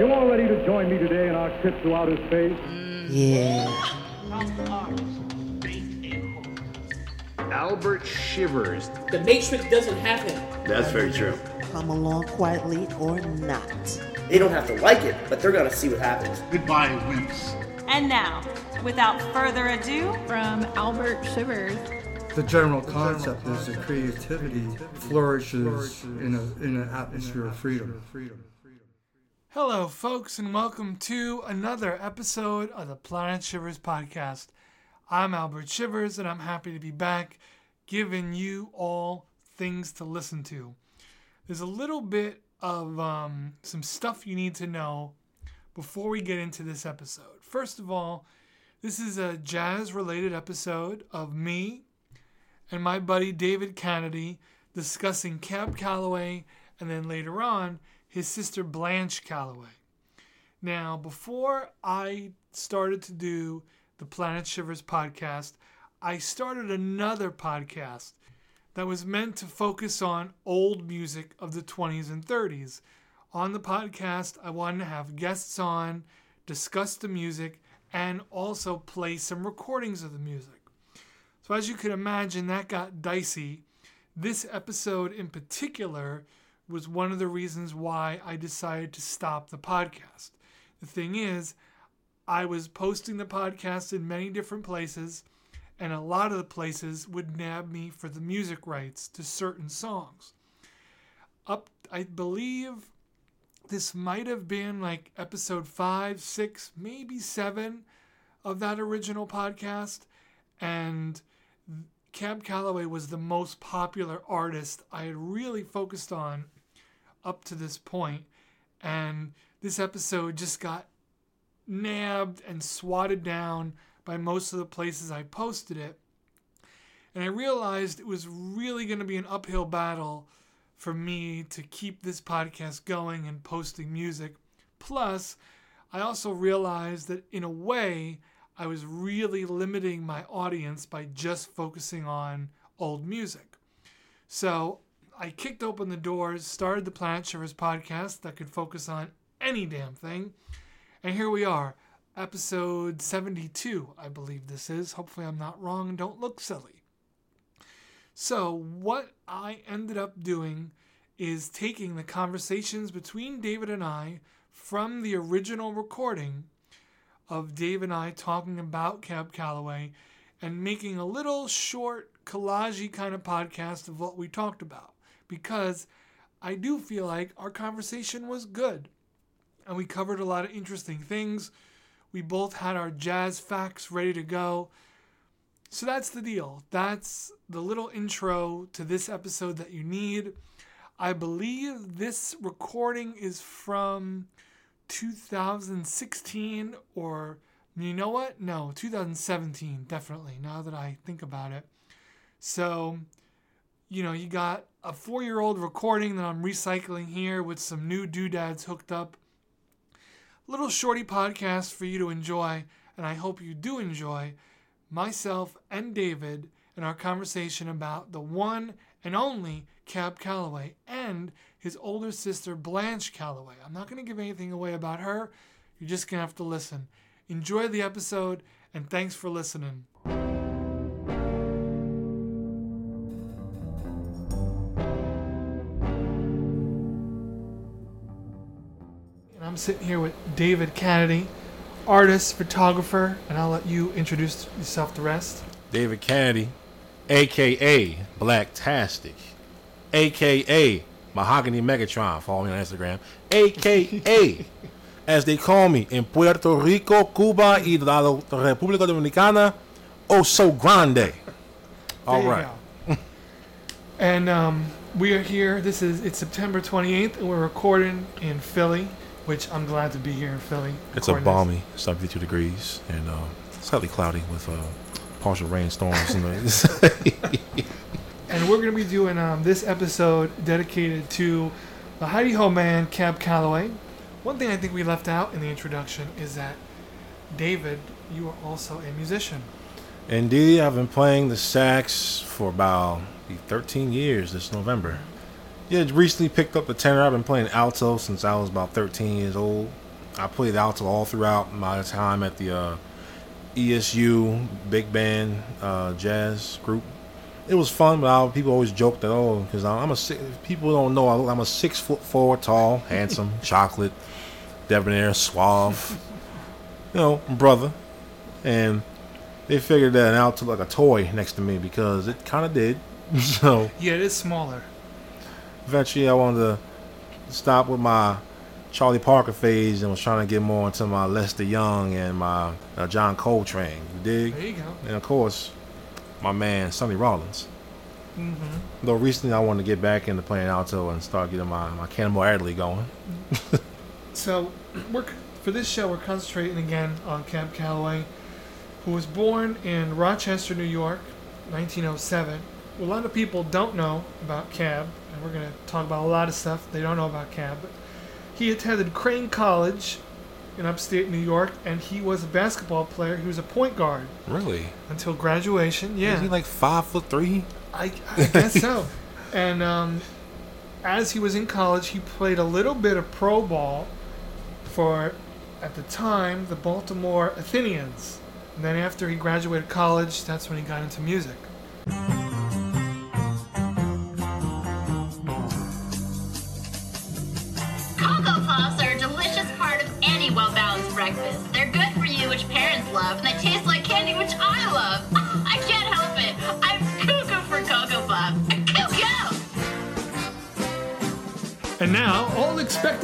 You all ready to join me today in our trip to outer space? Yeah. Mouth ours. Faith and hopeless. Albert Shivers. The Matrix doesn't have him. That's very true. Come along quietly or not. They don't have to like it, but they're gonna see what happens. Goodbye, wimps. And now, without further ado, from Albert Shivers. The general concept is that creativity flourishes in, a, in an atmosphere of freedom. Hello, folks, and welcome to another episode of the Planet Shivers podcast. I'm Albert Shivers, and I'm happy to be back giving you all things to listen to. There's a little bit of um, some stuff you need to know before we get into this episode. First of all, this is a jazz related episode of me and my buddy David Kennedy discussing Cab Calloway and then later on his sister Blanche Calloway. Now, before I started to do the Planet Shivers podcast, I started another podcast that was meant to focus on old music of the 20s and 30s. On the podcast, I wanted to have guests on, discuss the music, and also play some recordings of the music. So, as you can imagine, that got dicey. This episode in particular was one of the reasons why I decided to stop the podcast. The thing is, I was posting the podcast in many different places, and a lot of the places would nab me for the music rights to certain songs. Up, I believe this might have been like episode five, six, maybe seven of that original podcast, and Cab Calloway was the most popular artist I had really focused on up to this point, and this episode just got nabbed and swatted down by most of the places I posted it. And I realized it was really going to be an uphill battle for me to keep this podcast going and posting music. Plus, I also realized that in a way, I was really limiting my audience by just focusing on old music. So I kicked open the doors, started the Planet Shivers podcast that could focus on any damn thing. And here we are, episode 72, I believe this is. Hopefully, I'm not wrong and don't look silly. So, what I ended up doing is taking the conversations between David and I from the original recording of Dave and I talking about Cab Calloway and making a little short collagey kind of podcast of what we talked about because I do feel like our conversation was good and we covered a lot of interesting things. We both had our jazz facts ready to go. So that's the deal. That's the little intro to this episode that you need. I believe this recording is from 2016 or you know what? No, 2017, definitely, now that I think about it. So, you know, you got a four year old recording that I'm recycling here with some new doodads hooked up. Little shorty podcast for you to enjoy, and I hope you do enjoy myself and David in our conversation about the one and only Cab Calloway and his older sister Blanche Calloway. I'm not going to give anything away about her. You're just going to have to listen. Enjoy the episode, and thanks for listening. I'm sitting here with David Kennedy, artist, photographer, and I'll let you introduce yourself to the rest. David Kennedy, aka Blacktastic, aka Mahogany Megatron. Follow me on Instagram, aka as they call me in Puerto Rico, Cuba, y la República Dominicana, oh so grande. All right. and um, we are here. This is it's September 28th, and we're recording in Philly, which I'm glad to be here in Philly. It's a balmy 72 degrees and uh, slightly cloudy with uh, partial rainstorms. and we're going to be doing um, this episode dedicated to the Hi-De-Ho man, Cab Calloway. One thing I think we left out in the introduction is that David, you are also a musician. Indeed, I've been playing the sax for about 13 years this November. Yeah, recently picked up the tenor. I've been playing alto since I was about 13 years old. I played alto all throughout my time at the uh, ESU big band uh, jazz group. It was fun, but I, people always joke that oh, because I'm a people don't know I- I'm a six foot four tall, handsome, chocolate, debonair, suave, you know, brother, and they figured that out to like a toy next to me because it kind of did. so Yeah, it is smaller. Eventually I wanted to stop with my Charlie Parker phase and was trying to get more into my Lester Young and my uh, John Coltrane. You dig? There you go. And of course, my man Sonny Rollins. Mm-hmm. Though recently I wanted to get back into playing alto and start getting my, my Cannonball Adderley going. So, we're for this show, we're concentrating again on Cab Calloway, who was born in Rochester, New York, 1907. A lot of people don't know about Cab, and we're going to talk about a lot of stuff they don't know about Cab. But he attended Crane College in upstate New York, and he was a basketball player. He was a point guard Really? until graduation. Yeah, Is he like five foot three? I, I guess so. And um, as he was in college, he played a little bit of pro ball for, at the time, the Baltimore Athenians. And then after he graduated college, that's when he got into music.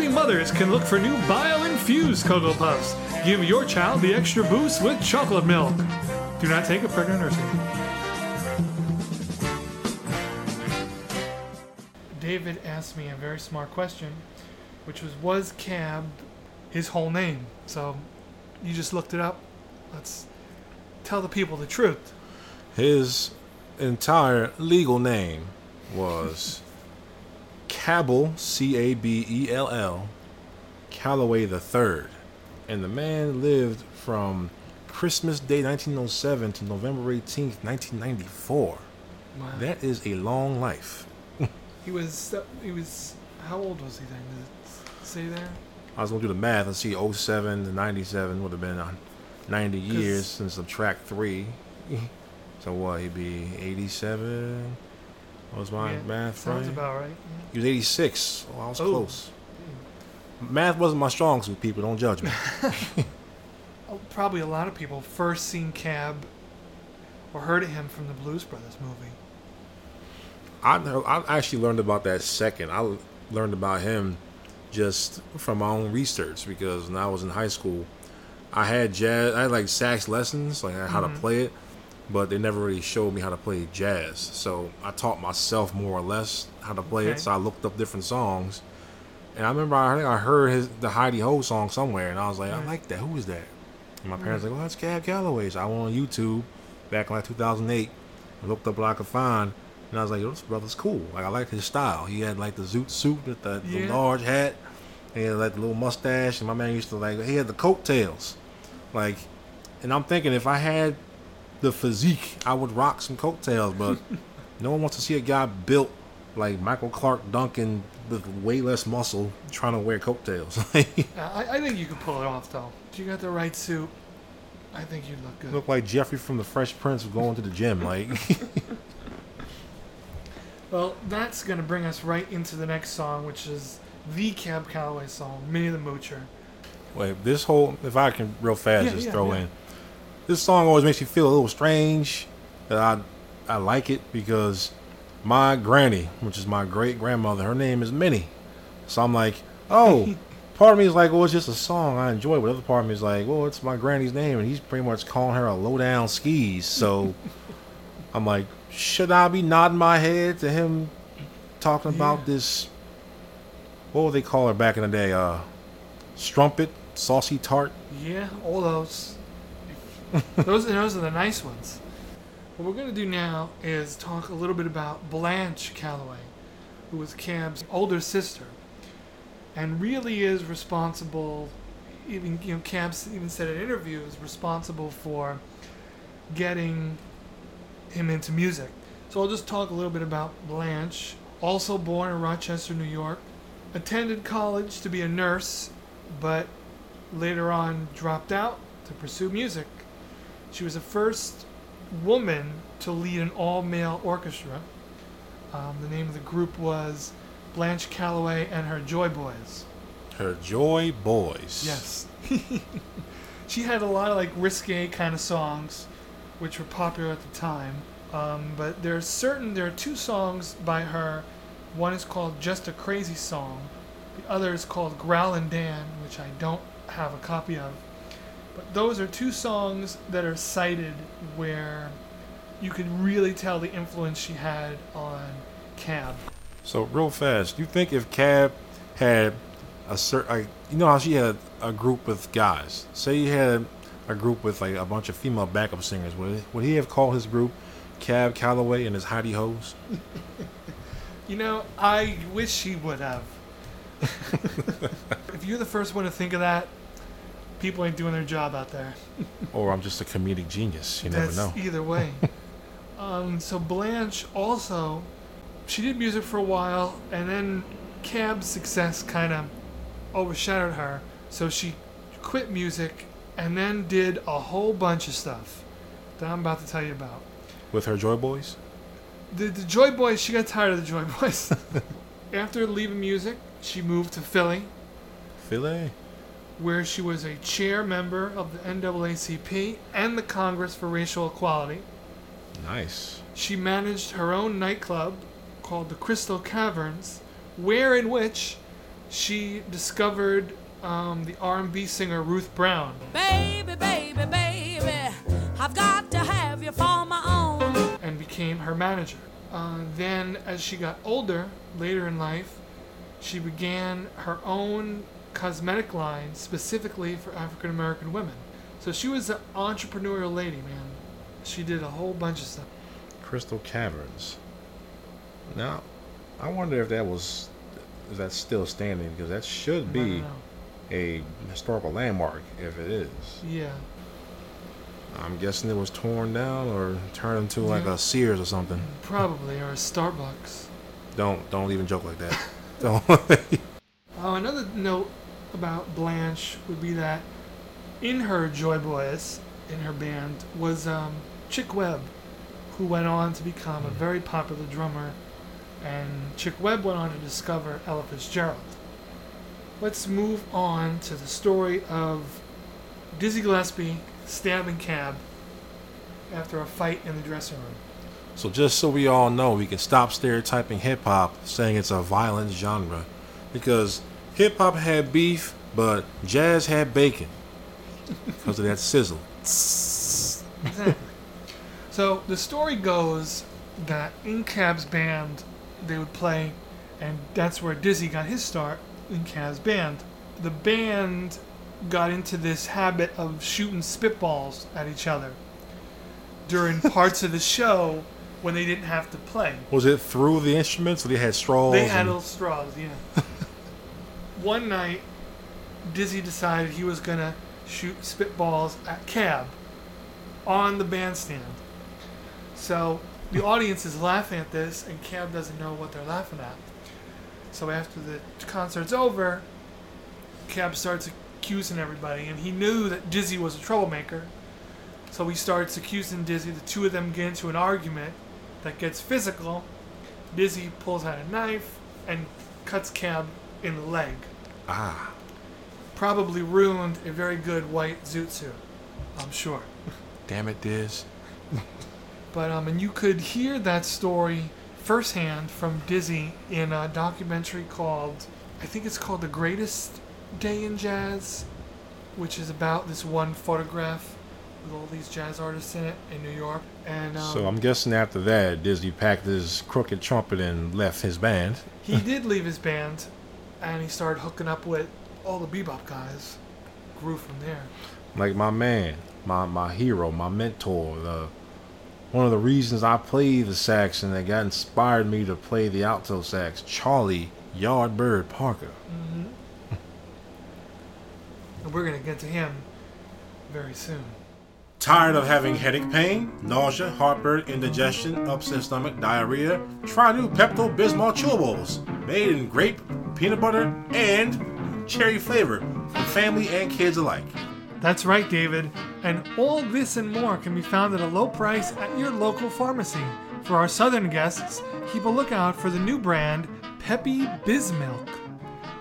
Expecting mothers can look for new bio-infused Cocoa Puffs. Give your child the extra boost with chocolate milk. Do not take a pregnant nursing. David asked me a very smart question, which was, was Cab his whole name? So, you just looked it up. Let's tell the people the truth. His entire legal name was Cabell, C A B E L L, Calloway the Third, and the man lived from Christmas Day 1907 to November 18th, 1994. Wow. That is a long life. He was, he was, how old was he then? Did it say there? I was gonna do the math. Let's see, 07 to 97 would have been uh, 90 years since subtract three. so what? He'd be 87. Was my Yeah, math Sounds right? about right. He was 86. Oh, I was Oh. close. Math wasn't my strong suit, people. Don't judge me. Oh, probably a lot of people first seen Cab or heard of him from the Blues Brothers movie. I, I actually learned about that second. I learned about him just from my own research because when I was in high school, I had jazz. I had like sax lessons, like how to Mhm. play it, but they never really showed me how to play jazz. So I taught myself more or less how to play Okay. it. So I looked up different songs, and I remember I think I heard his the Hi-De-Ho song somewhere, and I was like, I like that. Who is that? And my parents mm-hmm. like, well, that's Cab Calloway. So I went on YouTube back in like 2008 and looked up what I could find. And I was like, Yo, this brother's cool. Like I like his style. He had like the zoot suit with the, the large hat. And he had like the little mustache. And my man used to like he had the coattails. Like and I'm thinking if I had the physique, I would rock some coattails, but no one wants to see a guy built like Michael Clarke Duncan with way less muscle trying to wear coattails. I, I think you could pull it off, though. If you got the right suit, I think you'd look good. Look like Geoffrey from the Fresh Prince going to the gym. Like Well, that's going to bring us right into the next song, which is the Cab Calloway song, Minnie the Moocher. Wait, this whole if I can real fast Yeah, just yeah, throw yeah. in. This song always makes me feel a little strange. That I I like it because my granny, which is my great grandmother, her name is Minnie. So I'm like, oh, part of me is like, well, it's just a song I enjoy, but other part of me is like, well, it's my granny's name, and he's pretty much calling her a low down skis. So I'm like, should I be nodding my head to him talking about this? What would they call her back in the day? Uh, strumpet, saucy tart. Yeah, all those. Those, those are the nice ones. What we're going to do now is talk a little bit about Blanche Calloway, who was Cab's older sister, and really is responsible. Even you know, Cab's even said in interviews responsible for getting him into music. So I'll just talk a little bit about Blanche. Also born in Rochester, New York, attended college to be a nurse, but later on dropped out to pursue music. She was the first woman to lead an all male orchestra. Um, the name of the group was Blanche Calloway and her Joy Boys. Her Joy Boys. Yes. she had a lot of like risque kind of songs, which were popular at the time. Um, but there's certain there are two songs by her. One is called Just a Crazy Song. The other is called Growlin' Dan, which I don't have a copy of. But those are two songs that are cited where you could really tell the influence she had on Cab. So real fast, you think if Cab had a certain, you know how she had a group with guys. Say he had a group with like a bunch of female backup singers. Would would he have called his group Cab Calloway and his Heidi Hoes? You know, I wish he would have. if you're the first one to think of that, people ain't doing their job out there. or I'm just a comedic genius. You never That's know. Either way. um, so Blanche also, she did music for a while, and then Cab's success kind of overshadowed her. So she quit music and then did a whole bunch of stuff that I'm about to tell you about. With her Joy Boys? The, the Joy Boys, she got tired of the Joy Boys. After leaving music, she moved to Philly, Philly? Where she was a chair member of the NAACP and the Congress for Racial Equality. Nice. She managed her own nightclub called the Crystal Caverns, where in which she discovered um, the R&B singer Ruth Brown. Baby, baby, baby, I've got to have you for my own. and became her manager. Uh, then, as she got older, later in life, she began her own cosmetic line specifically for African American women. So she was an entrepreneurial lady, man. She did a whole bunch of stuff. Crystal Caverns. Now, I wonder if that was, is that still standing? Because that should be a historical landmark if it is. Yeah. I'm guessing it was torn down or turned into like Yeah. a Sears or something. Probably, or a Starbucks. Don't don't even joke like that. don't. Oh, another note about Blanche would be that in her Joy Boys, in her band, was um, Chick Webb, who went on to become a very popular drummer, and Chick Webb went on to discover Ella Fitzgerald. Let's move on to the story of Dizzy Gillespie stabbing Cab after a fight in the dressing room. so just so we all know, we can stop stereotyping hip hop, saying it's a violent genre, because hip hop had beef, but jazz had bacon because of that sizzle. Exactly. so the story goes that in Cab's band, they would play, and that's where Dizzy got his start in Cab's band. The band got into this habit of shooting spitballs at each other during parts of the show when they didn't have to play. Was it through the instruments? Or they had straws. They had and- little straws, yeah. One night, Dizzy decided he was gonna shoot spitballs at Cab on the bandstand. So the audience is laughing at this, and Cab doesn't know what they're laughing at. So after the concert's over, Cab starts accusing everybody, and he knew that Dizzy was a troublemaker. So he starts accusing Dizzy. The two of them get into an argument that gets physical. Dizzy pulls out a knife and cuts Cab in the leg. Ah. Probably ruined a very good white zoot suit, I'm sure. Damn it, Diz. But um, and you could hear that story firsthand from Dizzy in a documentary called, I think it's called The Greatest Day in Jazz, which is about this one photograph with all these jazz artists in it in New York. And um, So I'm guessing after that, Dizzy packed his crooked trumpet and left his band. he did leave his band, and he started hooking up with all the bebop guys. Grew from there. Like my man, my my hero, my mentor, the one of the reasons I play the sax and that got inspired me to play the alto sax, Charlie Yardbird Parker. hmm and we're gonna get to him very soon. Tired of having headache pain, nausea, heartburn, indigestion, upset stomach, diarrhea? Try new Pepto Bismol chewables, made in grape, peanut butter, and cherry flavor for family and kids alike. That's right, David. And all this and more can be found at a low price at your local pharmacy. For our southern guests, keep a lookout for the new brand, Peppy Bizmilk.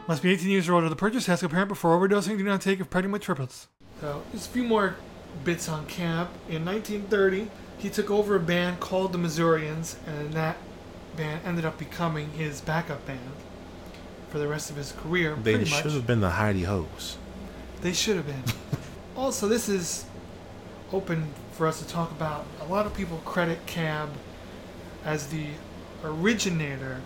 Must be 18 years or older. The purchase has to be parent before overdosing. Do not take if pregnant with triplets. So, just a few more bits on Cab. In 1930, he took over a band called the Missourians, and that band ended up becoming his backup band for the rest of his career. They pretty much. should have been the Heidi Hoes. They should have been. also, this is open for us to talk about. A lot of people credit Cab as the originator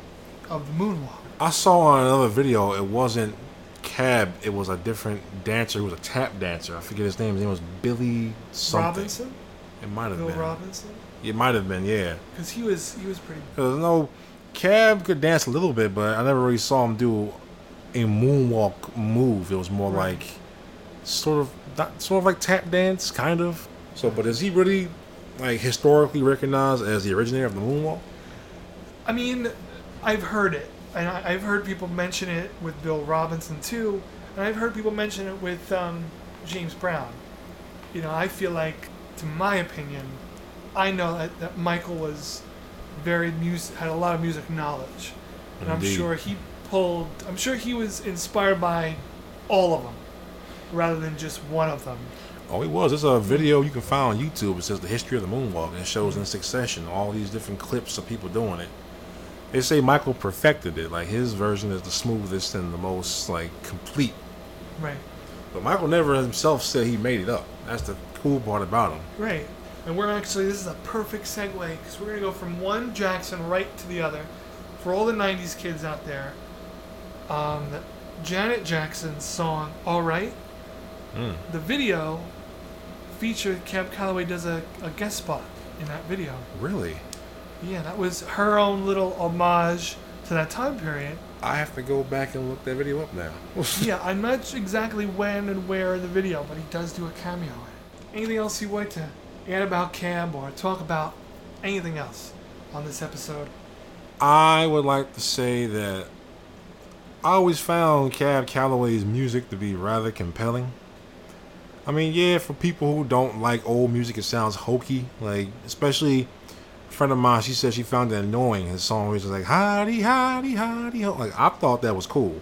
of the moonwalk. I saw on another video, it wasn't Cab, it was a different dancer who was a tap dancer. I forget his name. His name was Billy something. Robinson, It might have Bill been. Robinson, It might have been, yeah. because he was he was pretty. Cause no, Cab could dance a little bit, but I never really saw him do a moonwalk move. It was more Right. like sort of not sort of like tap dance, kind of. So, but is he really like historically recognized as the originator of the moonwalk? I mean, I've heard it, and I, I've heard people mention it with Bill Robinson too, and I've heard people mention it with um, James Brown. You know, I feel like, to my opinion, I know that, that Michael was very music had a lot of music knowledge, and I'm sure he pulled. I'm sure he was inspired by all of them, rather than just one of them. Oh, he was. There's a video you can find on YouTube. It says the history of the moonwalk, and it shows in succession all these different clips of people doing it. They say Michael perfected it. Like his version is the smoothest and the most like complete. Right. But Michael never himself said he made it up. That's the cool part about him. Right. And we're actually, this is a perfect segue because we're going to go from one Jackson right to the other. For all the 90s kids out there, um, Janet Jackson's song, Alright, Mm. the video featured Cab Calloway does a, a guest spot in that video. Really? Yeah, that was her own little homage to that time period. I have to go back and look that video up now. yeah, I'm not exactly when and where in the video, but he does do a cameo in it. Anything else you'd like to add about Cab or talk about anything else on this episode? I would like to say that I always found Cab Calloway's music to be rather compelling. I mean, yeah, for people who don't like old music, it sounds hokey. Like, especially a friend of mine, she said she found it annoying. His song was like, howdy, howdy, howdy, ho. Like, I thought that was cool.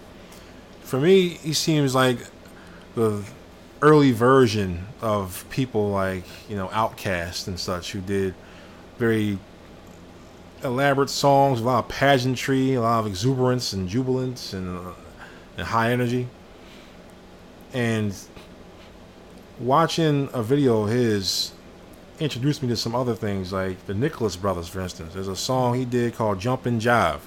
For me, he seems like the early version of people like, you know, OutKast and such, who did very elaborate songs, a lot of pageantry, a lot of exuberance and jubilance and, uh, and high energy. And watching a video of his introduced me to some other things, like the Nicholas Brothers, for instance. There's a song he did called Jump and Jive.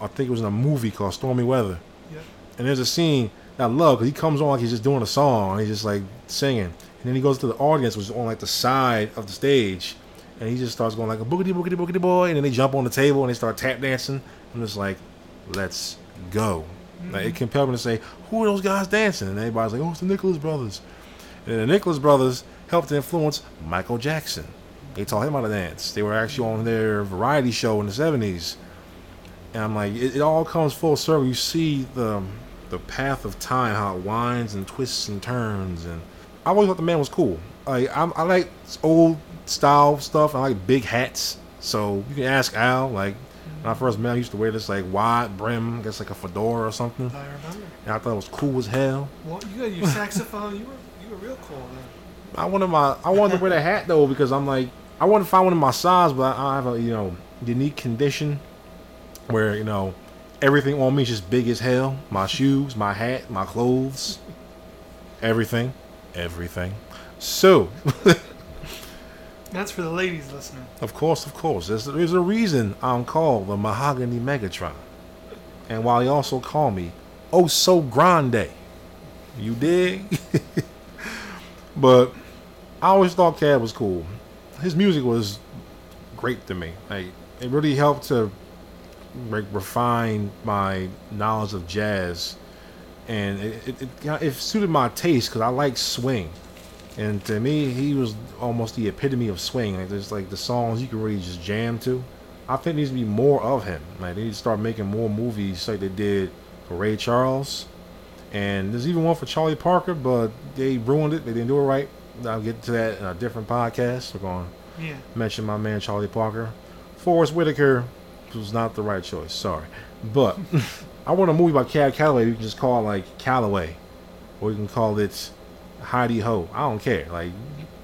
I think it was in a movie called Stormy Weather. Yeah. And there's a scene I love because he comes on like he's just doing a song and he's just like singing. And then he goes to the audience, which is on like the side of the stage, and he just starts going like a boogity boogity boogity boy, and then they jump on the table and they start tap dancing. I'm just like, let's go. Like it mm-hmm. compelled me to say, who are those guys dancing? And everybody's like, oh, it's the Nicholas Brothers. And the Nicholas Brothers helped influence Michael Jackson. They taught him how to dance. They were actually on their variety show in the 70s. And I'm like, it, it all comes full circle. You see the the path of time, how it winds and twists and turns. And I always thought the man was cool. Like I'm, I like old style stuff. I like big hats. So you can ask Al. Like when I first met, him, I used to wear this like wide brim, I guess like a fedora or something. I remember. And I thought it was cool as hell. Well, you got your saxophone. You were you were real cool then. I wanted my I wanted to wear the hat though because I'm like I wanted to find one of my size, but I have a you know unique condition where you know everything on me is just big as hell. My shoes, my hat, my clothes, everything, everything. So, That's for the ladies listening. of course, of course, there's, there's a reason I'm called the Mahogany Megatron, and why you also call me Oh So Grande. You dig? but I always thought Cab was cool. His music was great to me. Like it really helped to refine my knowledge of jazz, and it it, it, it suited my taste because I like swing. And to me, he was almost the epitome of swing. Like there's like the songs you can really just jam to. I think there needs to be more of him. Like they need to start making more movies like they did for Ray Charles, And there's even one for Charlie Parker, but they ruined it. They didn't do it right. I'll get to that in a different podcast. We're going to Yeah. mention my man Charlie Parker. Forest Whitaker was not the right choice. Sorry. But I want a movie about Cab Calloway. You can just call it like Calloway. Or you can call it Hi-De-Ho. I don't care. Like,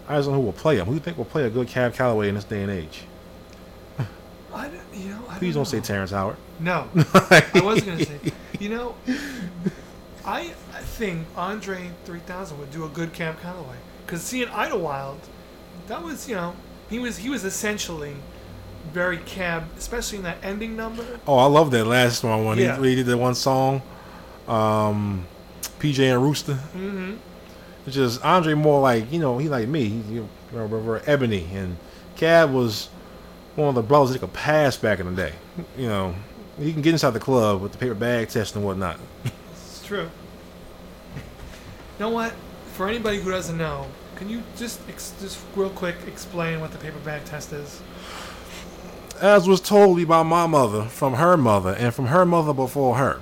I just don't know who will play him. Who do you think will play a good Cab Calloway in this day and age? I don't, you know, I Please don't don't say know. Terrence Howard. No, I was gonna say. You know, I think Andre 3000 would do a good Cab Calloway because seeing Idlewild, that was you know he was he was essentially very cab, especially in that ending number. Oh, I love that last one when Yeah. he, he did that one song, um, PJ and Rooster. Mm-hmm. It's just Andre more like you know he like me. He, you know, Ebony and Cab was one of the brothers that could pass back in the day. You know, he can get inside the club with the paper bag test and whatnot. It's true. You know what? For anybody who doesn't know, can you just ex- just real quick explain what the paper bag test is? As was told me by my mother, from her mother, and from her mother before her,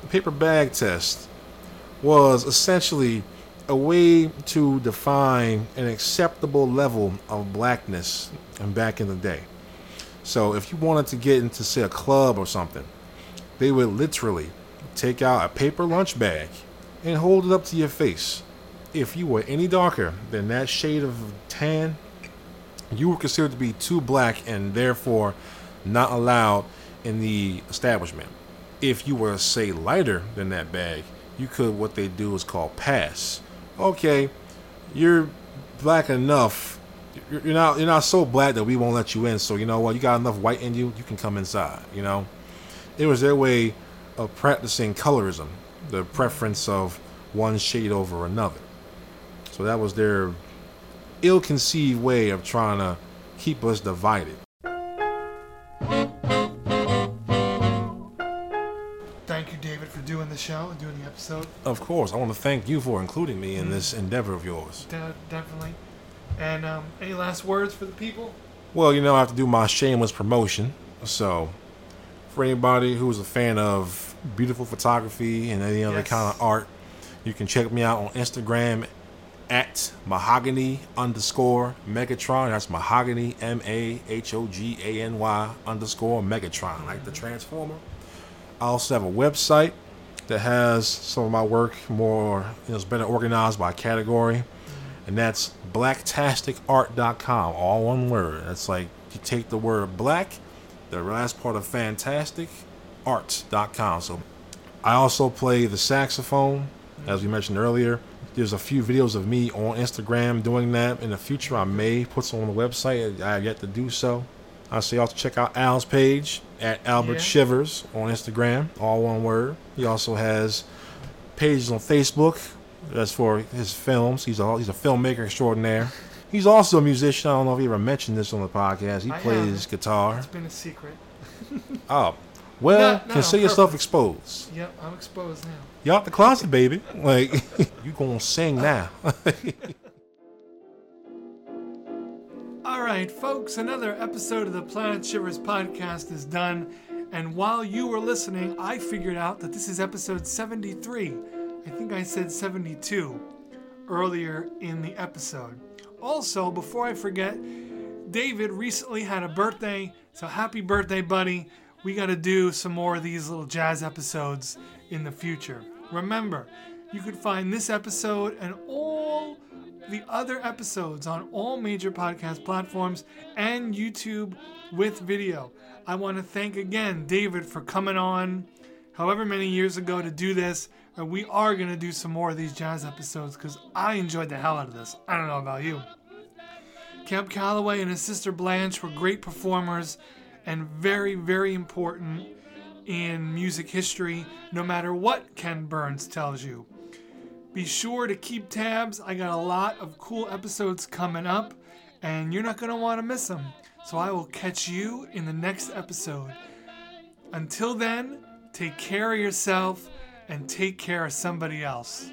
the paper bag test was essentially a way to define an acceptable level of blackness and back in the day. So if you wanted to get into say a club or something, they would literally take out a paper lunch bag and hold it up to your face. If you were any darker than that shade of tan, you were considered to be too black and therefore not allowed in the establishment. If you were, say, lighter than that bag, you could what they do is called pass. Okay, you're black enough. You're not you're not so black that we won't let you in. So you know what? You got enough white in you. You can come inside. You know, it was their way of practicing colorism, the preference of one shade over another. So that was their ill-conceived way of trying to keep us divided. Thank you, David, for doing the show and doing the episode. Of course, I want to thank you for including me in this endeavor of yours. De- definitely. And um, any last words for the people? Well, you know, I have to do my shameless promotion. So, for anybody who's a fan of beautiful photography and any other Yes. kind of art, you can check me out on Instagram at mahogany underscore Megatron. That's mahogany, M A H O G A N Y underscore Megatron, like the Transformer. I also have a website that has some of my work more, you know, it's better organized by category. And that's blacktasticart.com, all one word. That's like you take the word black, the last part of fantastic, art.com. So I also play the saxophone, as we mentioned earlier. There's a few videos of me on Instagram doing that. In the future, I may put some on the website. I have yet to do so. I say y'all check out Al's page at Albert Yeah. Shivers on Instagram, all one word. He also has pages on Facebook. That's for his films. He's a he's a filmmaker extraordinaire. He's also a musician. I don't know if he ever mentioned this on the podcast. He I plays haven't. guitar. It's been a secret. Oh, well, not on consider yourself exposed. Yep, I'm exposed now. You out the closet, baby. Like you gonna sing now. All right, folks, another episode of the Planet Shivers podcast is done. And while you were listening, I figured out that this is episode 73. I think I said 72 earlier in the episode. Also, before I forget, David recently had a birthday, so happy birthday, buddy. We got to do some more of these little jazz episodes in the future. Remember, you can find this episode and all the other episodes on all major podcast platforms and YouTube with video. I want to thank again David for coming on however many years ago to do this. And we are going to do some more of these jazz episodes because I enjoyed the hell out of this. I don't know about you. Cab Calloway and his sister Blanche were great performers and very, very important in music history, no matter what Ken Burns tells you. Be sure to keep tabs. I got a lot of cool episodes coming up, and you're not going to want to miss them. So I will catch you in the next episode. Until then, take care of yourself and take care of somebody else.